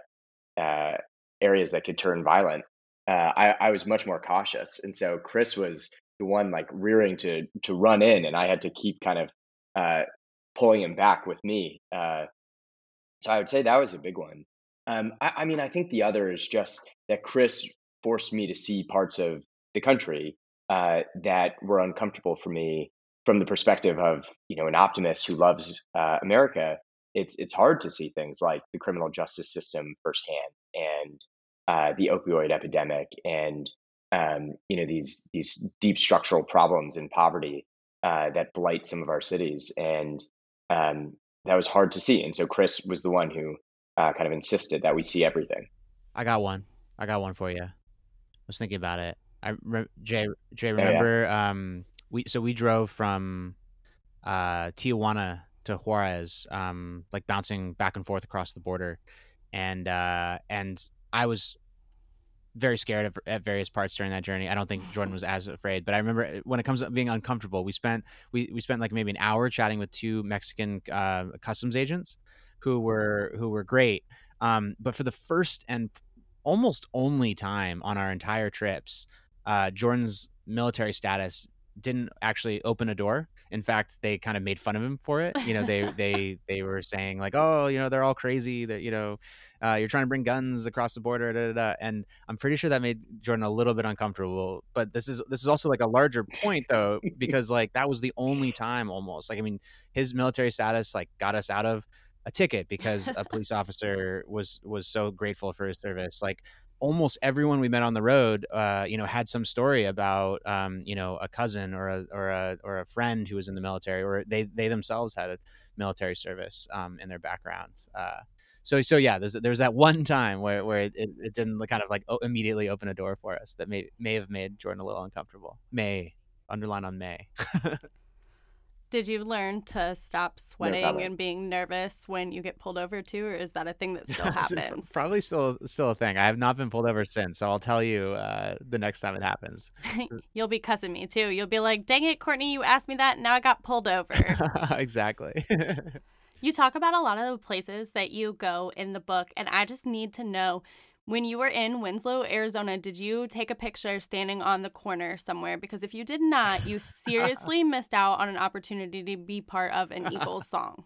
uh, areas that could turn violent. Uh, I, I was much more cautious, and so Chris was the one like rearing to to run in, and I had to keep kind of uh, pulling him back with me. So I would say that was a big one. Um, I, I mean, I think the other is just that Chris forced me to see parts of the country uh, that were uncomfortable for me from the perspective of you know an optimist who loves uh, America. It's it's hard to see things like the criminal justice system firsthand and uh, the opioid epidemic and um, you know these these deep structural problems in poverty uh, that blight some of our cities and um, that was hard to see and so chris was the one who uh, kind of insisted that we see everything I got one. I got one for you. I was thinking about it. I re- Jay Jay remember um we so we drove from uh Tijuana to Juarez um like bouncing back and forth across the border and uh and I was very scared of, at various parts during that journey. I don't think Jordan was as afraid, but I remember uh, when it comes to being uncomfortable, we spent we, we spent like maybe an hour chatting with two Mexican uh, customs agents who were who were great. Um, but for the first and almost only time on our entire trips, uh, Jordan's military status didn't actually open a door. In fact, they kind of made fun of him for it. You know, they they they were saying like, "Oh, you know, they're all crazy. That you know, uh, you're trying to bring guns across the border." Da, da, da. And I'm pretty sure that made Jordan a little bit uncomfortable. But this is this is also like a larger point though, because like that was the only time almost. Like I mean, his military status like got us out of a ticket because a police officer was was so grateful for his service. Like almost everyone we met on the road, uh, you know, had some story about, um, you know, a cousin or a or a or a friend who was in the military, or they they themselves had a military service um, in their background. Uh, so so yeah, there's there's that one time where where it, it didn't kind of like immediately open a door for us that may may have made Jordan a little uncomfortable. May underline on May. Did you learn to stop sweating and being nervous when you get pulled over too, or is that a thing that still happens? Probably still still a thing. I have not been pulled over since, so I'll tell you uh, the next time it happens. You'll be cussing me too. You'll be like, "Dang it, Courtney! You asked me that, and now I got pulled over." exactly. you talk about a lot of the places that you go in the book, and I just need to know when you were in Winslow, Arizona, did you take a picture standing on the corner somewhere? Because if you did not, you seriously missed out on an opportunity to be part of an Eagles song.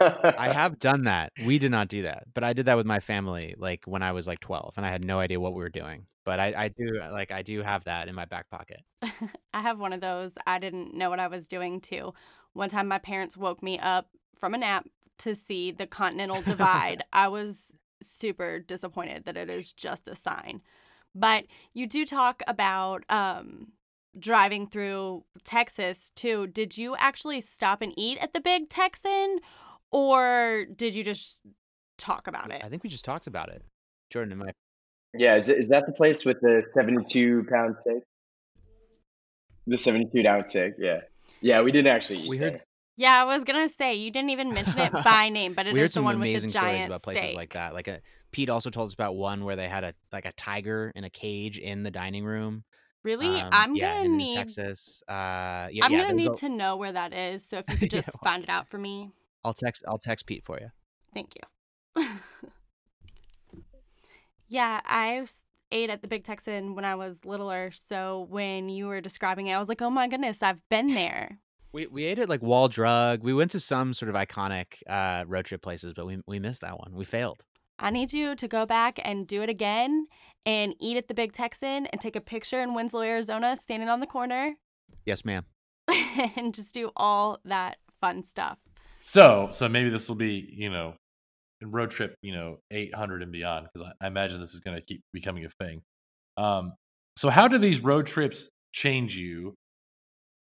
I have done that. We did not do that, but I did that with my family, like when I was like 12, and I had no idea what we were doing. But I, I do uh, like I do have that in my back pocket. I have one of those. I didn't know what I was doing too. One time, my parents woke me up from a nap to see the Continental Divide. I was super disappointed that it is just a sign. But you do talk about um, driving through Texas too. Did you actually stop and eat at the Big Texan, or did you just talk about it? I think we just talked about it. Jordan and my. Yeah, is, it, is that the place with the seventy-two pound steak? The seventy-two ounce steak, yeah, yeah. We didn't actually eat. We heard there. Yeah, I was gonna say you didn't even mention it by name, but it we is heard the some one with the amazing stories about places steak. like that. Like a Pete also told us about one where they had a like a tiger in a cage in the dining room. Really, Um, I'm yeah, gonna need. Texas. Uh, yeah, I'm yeah. gonna need a- to know where that is. So if you could just well- find it out for me, I'll text. I'll text Pete for you. thank you. yeah, I ate at the Big Texan when I was littler. So when you were describing it, I was like, oh my goodness, I've been there. We we ate at like Wall Drug. We went to some sort of iconic uh, road trip places, but we we missed that one. We failed. I need you to go back and do it again and eat at the Big Texan and take a picture in Winslow, Arizona, standing on the corner Yes, ma'am. and just do all that fun stuff. So, so maybe this will be, you know, road trip, you know, 800 and beyond, because I, I imagine this is going to keep becoming a thing. Um, so how do these road trips change you?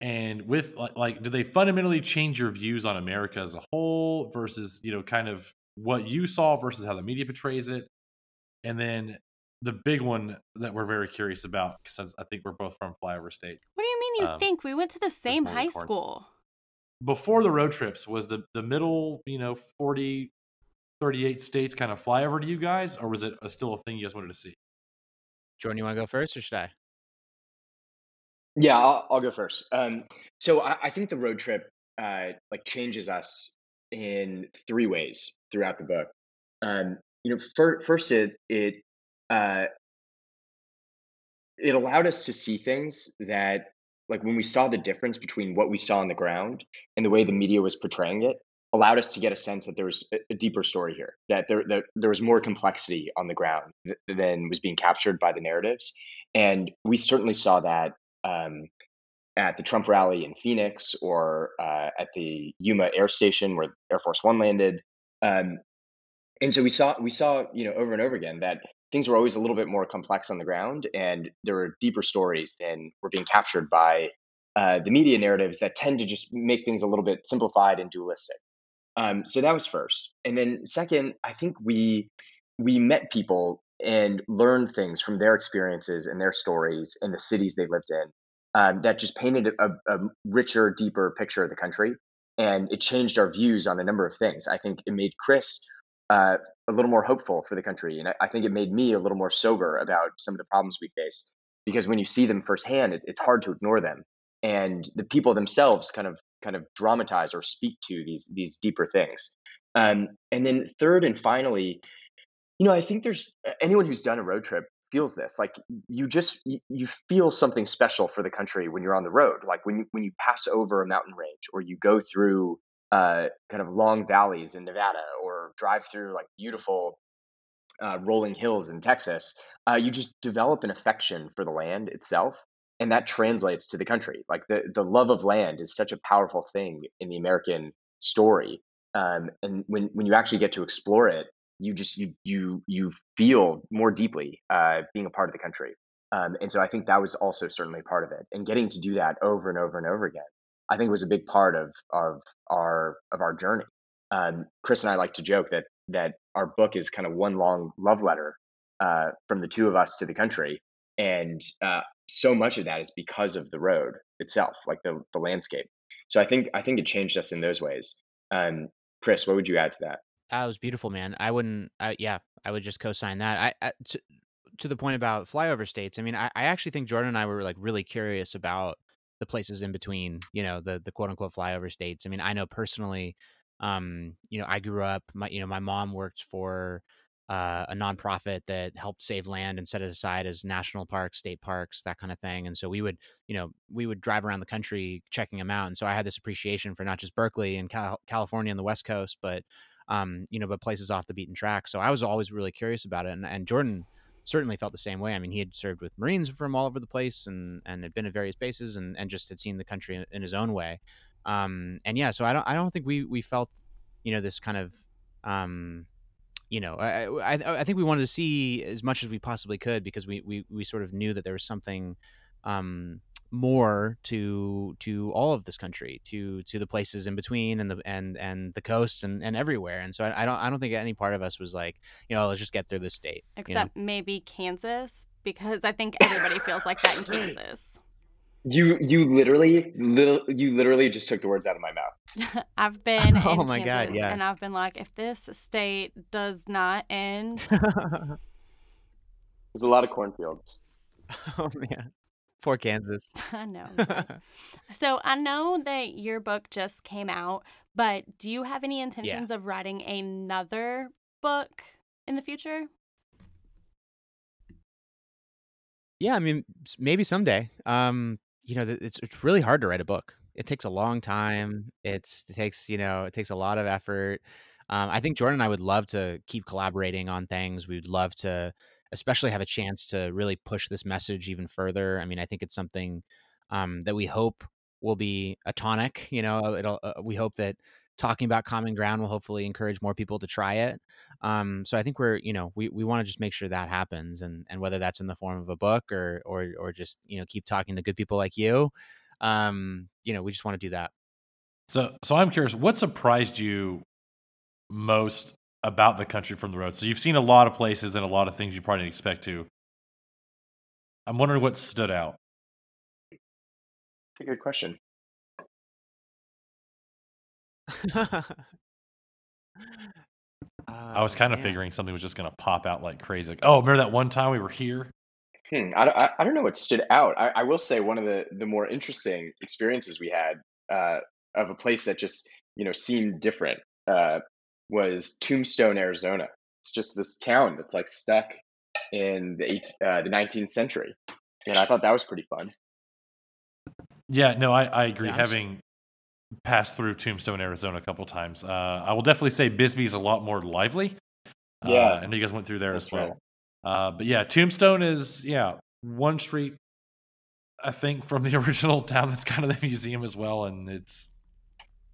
And with like, like, do they fundamentally change your views on America as a whole versus, you know, kind of what you saw versus how the media portrays it? And then the big one that we're very curious about, because I think we're both from flyover state. What do you mean you Um, think? We went to the same high unicorn. school. Before the road trips, was the the middle, you know, 40, 38 states kind of flyover to you guys, or was it a, still a thing you guys wanted to see? Jordan, you want to go first or should I? Yeah, I'll, I'll go first. Um, so I, I think the road trip uh, like changes us in three ways throughout the book. Um, you know, fir- first it it uh, it allowed us to see things that like when we saw the difference between what we saw on the ground and the way the media was portraying it allowed us to get a sense that there was a, deeper story here that there that there was more complexity on the ground th- than was being captured by the narratives and we certainly saw that um, at the Trump rally in Phoenix or uh, at the Yuma Air Station where Air Force One landed. Um, and so we saw we saw you know over and over again that things were always a little bit more complex on the ground, and there were deeper stories than were being captured by uh, the media narratives that tend to just make things a little bit simplified and dualistic. Um, so that was first, and then second, I think we we met people and learn things from their experiences and their stories and the cities they lived in um, that just painted a, a richer, deeper picture of the country, and it changed our views on a number of things. I think it made Chris uh, a little more hopeful for the country, and I, I think it made me a little more sober about some of the problems we face. Because when you see them firsthand, it, it's hard to ignore them, and the people themselves kind of kind of dramatize or speak to these these deeper things. Um, and then third and finally, you know, I think there's anyone who's done a road trip feels this. Like you just you, feel something special for the country when you're on the road. Like when you, when you pass over a mountain range or you go through uh, kind of long valleys in Nevada or drive through like beautiful uh, rolling hills in Texas, uh, you just develop an affection for the land itself, and that translates to the country. Like the the love of land is such a powerful thing in the American story, um, and when when you actually get to explore it, you just you you you feel more deeply uh, being a part of the country. Um, and so I think that was also certainly part of it, and getting to do that over and over and over again. I think was a big part of of our of our journey. Um, Chris and I like to joke that that our book is kind of one long love letter uh, from the two of us to the country, and uh, so much of that is because of the road itself, like the the landscape. So I think I think it changed us in those ways. Um, Chris, what would you add to that? That was beautiful, man. I wouldn't. I, yeah, I would just co-sign that. I, I to, to the point about flyover states. I mean, I, I actually think Jordan and I were like really curious about the places in between. You know, the the quote unquote flyover states. I mean, I know personally. Um, you know, I grew up. My you know, my mom worked for uh, a nonprofit that helped save land and set it aside as national parks, state parks, that kind of thing. And so we would, you know, we would drive around the country checking them out. And so I had this appreciation for not just Berkeley and Cal- California and the West Coast, but um, you know, but places off the beaten track. So I was always really curious about it, and, and Jordan certainly felt the same way. I mean, he had served with Marines from all over the place, and and had been at various bases, and, and just had seen the country in, his own way. Um, and yeah, so I don't I don't think we we felt, you know, this kind of um, you know, I, I I think we wanted to see as much as we possibly could because we we we sort of knew that there was something um more to to all of this country to to the places in between and the and and the coasts and, and everywhere and so I, I don't I don't think any part of us was like you know let's just get through this state you know? Except maybe Kansas, because I think everybody feels like that in Kansas. You you literally lit- you literally just took the words out of my mouth. I've been oh in Oh my God, yeah. and I've been like, if this state does not end, There's a lot of cornfields. oh man poor Kansas I know. So I know that your book just came out, but do you have any intentions of writing another book in the future? yeah I mean maybe someday um you know it's it's really hard to write a book it takes a long time it's it takes you know it takes a lot of effort Um, I think Jordan and I would love to keep collaborating on things. We'd love to, especially have a chance to really push this message even further. I mean, I think it's something um, that we hope will be a tonic. You know, it'll. Uh, we hope that talking about common ground will hopefully encourage more people to try it. Um, so I think we're, you know, we, we want to just make sure that happens, and and whether that's in the form of a book or or or just you know keep talking to good people like you, um, you know, we just want to do that. So so I'm curious, what surprised you most about the country from the road? So you've seen a lot of places and a lot of things you probably didn't expect to. I'm wondering what stood out. It's a good question. I was Oh kind of man. figuring something was just going to pop out like crazy. Like, oh, remember that one time we were here? Hmm, I, don't- I, I don't know what stood out. I, I will say one of the, the more interesting experiences we had uh, of a place that just you know seemed different uh, was Tombstone, Arizona. It's just this town that's like stuck in the eight, uh, the 19th century, and I thought that was pretty fun. Yeah, no, I, I agree. Yeah, I'm Having passed through Tombstone, Arizona a couple times, uh, I will definitely say Bisbee is a lot more lively. Uh, Yeah, I know you guys went through there as that's right. well. Uh, but yeah, Tombstone is, yeah, one street, I think, from the original town that's kind of the museum as well. And it's,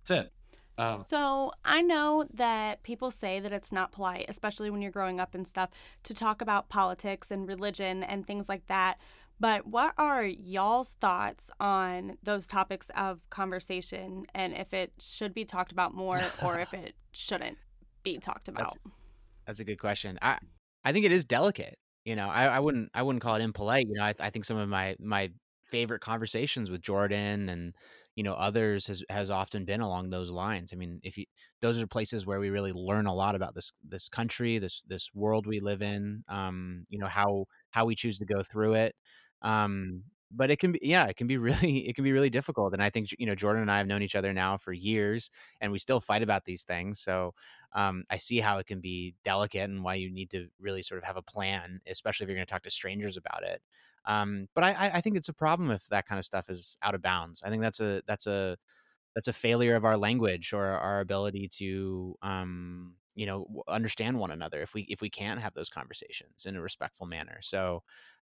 that's it. Um, So I know that people say that it's not polite, especially when you're growing up and stuff, to talk about politics and religion and things like that. But what are y'all's thoughts on those topics of conversation and if it should be talked about more or if it shouldn't be talked about? That's that's a good question. I I think it is delicate. You know, I, I wouldn't I wouldn't call it impolite. You know, I I think some of my my favorite conversations with Jordan and you know others has has often been along those lines. I mean, if you those are places where we really learn a lot about this this country, this this world we live in. Um, you know how how we choose to go through it. Um, but it can be yeah, it can be really it can be really difficult. And I think you know Jordan and I have known each other now for years, and we still fight about these things. So um, I see how it can be delicate and why you need to really sort of have a plan, especially if you're going to talk to strangers about it. Um, but I, I think it's a problem if that kind of stuff is out of bounds. I think that's a that's a that's a failure of our language or our ability to um, you know understand one another if we if we can't have those conversations in a respectful manner. So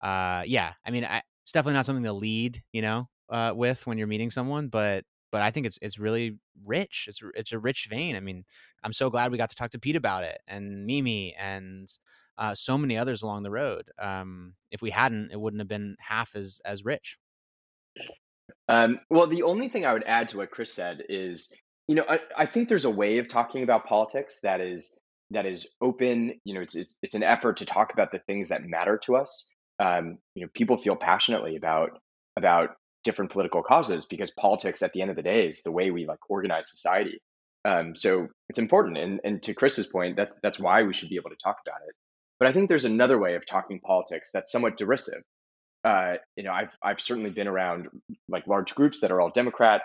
uh, yeah, I mean, I, it's definitely not something to lead, you know, uh, with when you're meeting someone, but but I think it's it's really rich. It's it's a rich vein. I mean, I'm so glad we got to talk to Pete about it and Mimi and uh, so many others along the road. Um, if we hadn't, it wouldn't have been half as as rich. Um, well, the only thing I would add to what Chris said is, you know, I, I think there's a way of talking about politics that is that is open. You know, it's it's it's an effort to talk about the things that matter to us. Um, you know, people feel passionately about about different political causes because politics, at the end of the day, is the way we like organize society. Um, so it's important, and and to Chris's point, that's that's why we should be able to talk about it. But I think there's another way of talking politics that's somewhat derisive uh, you know, I've I've certainly been around like large groups that are all Democrat,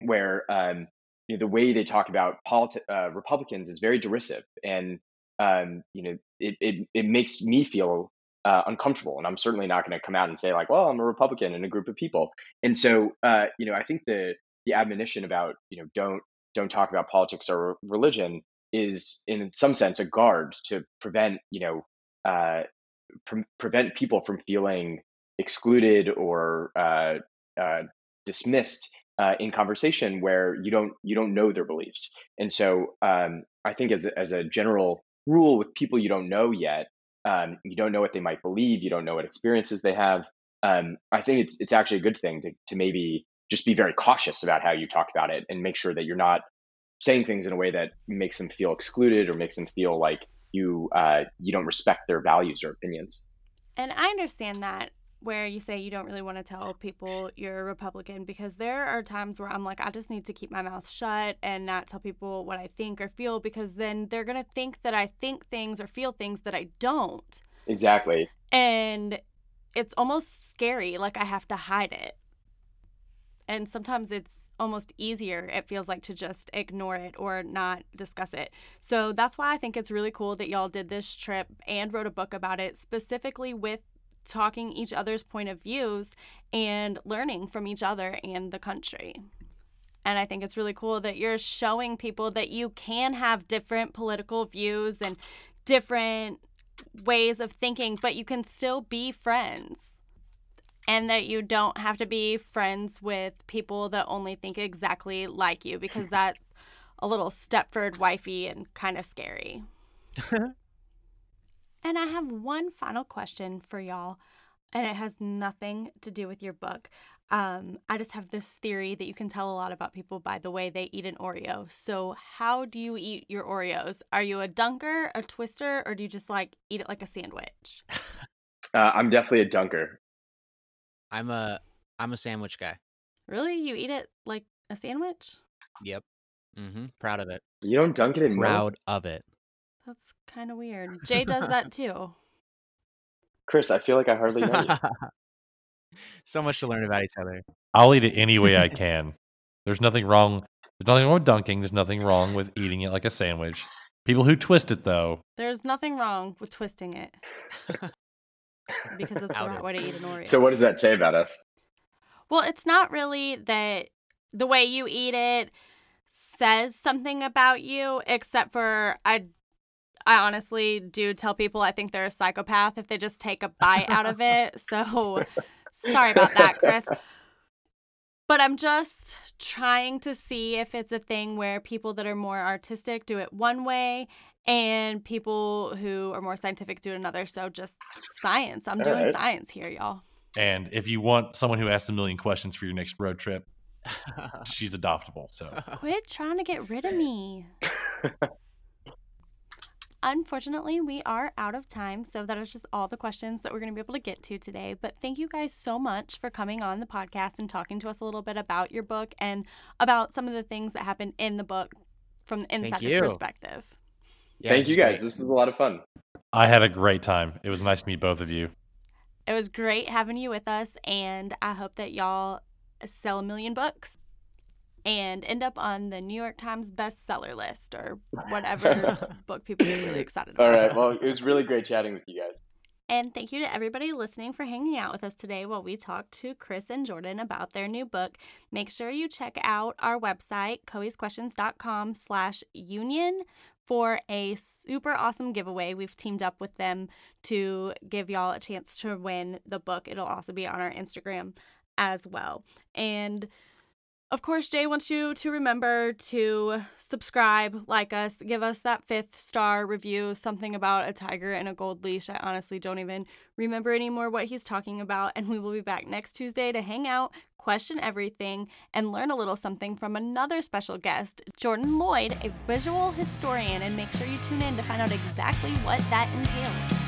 where um, you know the way they talk about politi- uh, Republicans is very derisive, and um, you know it, it it makes me feel uh, uncomfortable, and I'm certainly not going to come out and say like, well, I'm a Republican in a group of people, and so uh, you know I think the the admonition about you know don't don't talk about politics or religion is in some sense a guard to prevent you know uh, pre- prevent people from feeling excluded or uh, uh, dismissed uh, in conversation where you don't you don't know their beliefs. And so um, I think as as a general rule with people you don't know yet, um, you don't know what they might believe, you don't know what experiences they have. Um, I think it's it's actually a good thing to to maybe just be very cautious about how you talk about it and make sure that you're not saying things in a way that makes them feel excluded or makes them feel like you uh, you don't respect their values or opinions. And I understand that where you say you don't really want to tell people you're a Republican because there are times where I'm like, I just need to keep my mouth shut and not tell people what I think or feel because then they're going to think that I think things or feel things that I don't. Exactly. And it's almost scary, like I have to hide it. And sometimes it's almost easier, it feels like, to just ignore it or not discuss it. So that's why I think it's really cool that y'all did this trip and wrote a book about it, specifically with talking each other's point of views and learning from each other and the country. And I think it's really cool that you're showing people that you can have different political views and different ways of thinking, but you can still be friends. And that you don't have to be friends with people that only think exactly like you because that's a little Stepford wifey and kind of scary. and I have one final question for y'all, and it has nothing to do with your book. Um, I just have this theory that you can tell a lot about people by the way they eat an Oreo. So, how do you eat your Oreos? Are you a dunker, a twister, or do you just like eat it like a sandwich? Uh, I'm definitely a dunker. I'm a I'm a sandwich guy. Really? You eat it like a sandwich? Yep. Mm-hmm. Proud of it. You don't dunk it in milk? Proud of it. That's kind of weird. Jay does that too. Chris, I feel like I hardly know you. so much to learn about each other. I'll eat it any way I can. There's nothing wrong. There's nothing wrong with dunking. There's nothing wrong with eating it like a sandwich. People who twist it, though, There's nothing wrong with twisting it because it's the right way to eat an Oreo. So what does that say about us? Well, it's not really that the way you eat it says something about you, except for I I honestly do tell people I think they're a psychopath if they just take a bite out of it. So sorry about that, Chris. But I'm just trying to see if it's a thing where people that are more artistic do it one way and people who are more scientific do it another. So just science. I'm All doing right. science here, y'all. and if you want someone who asks a million questions for your next road trip, she's adoptable. So Quit trying to get rid of me. Unfortunately, we are out of time, so that is just all the questions that we're going to be able to get to today. But thank you guys so much for coming on the podcast and talking to us a little bit about your book and about some of the things that happened in the book from the insider's perspective. Yeah, Thank you guys. great. This was a lot of fun. I had a great time. It was nice to meet both of you. It was great having you with us, and I hope that y'all sell a million books and end up on the New York Times bestseller list or whatever book people get really excited about. All right. Well, it was really great chatting with you guys. And thank you to everybody listening for hanging out with us today while we talk to Chris and Jordan about their new book. Make sure you check out our website, coesquestions.com slash union for a super awesome giveaway. We've teamed up with them to give y'all a chance to win the book. It'll also be on our Instagram as well. And of course, Jay wants you to remember to subscribe, like us, give us that fifth star review, something about a tiger and a gold leash. I honestly don't even remember anymore what he's talking about. And we will be back next Tuesday to hang out, question everything, and learn a little something from another special guest, Jordan Lloyd, a visual historian. And make sure you tune in to find out exactly what that entails.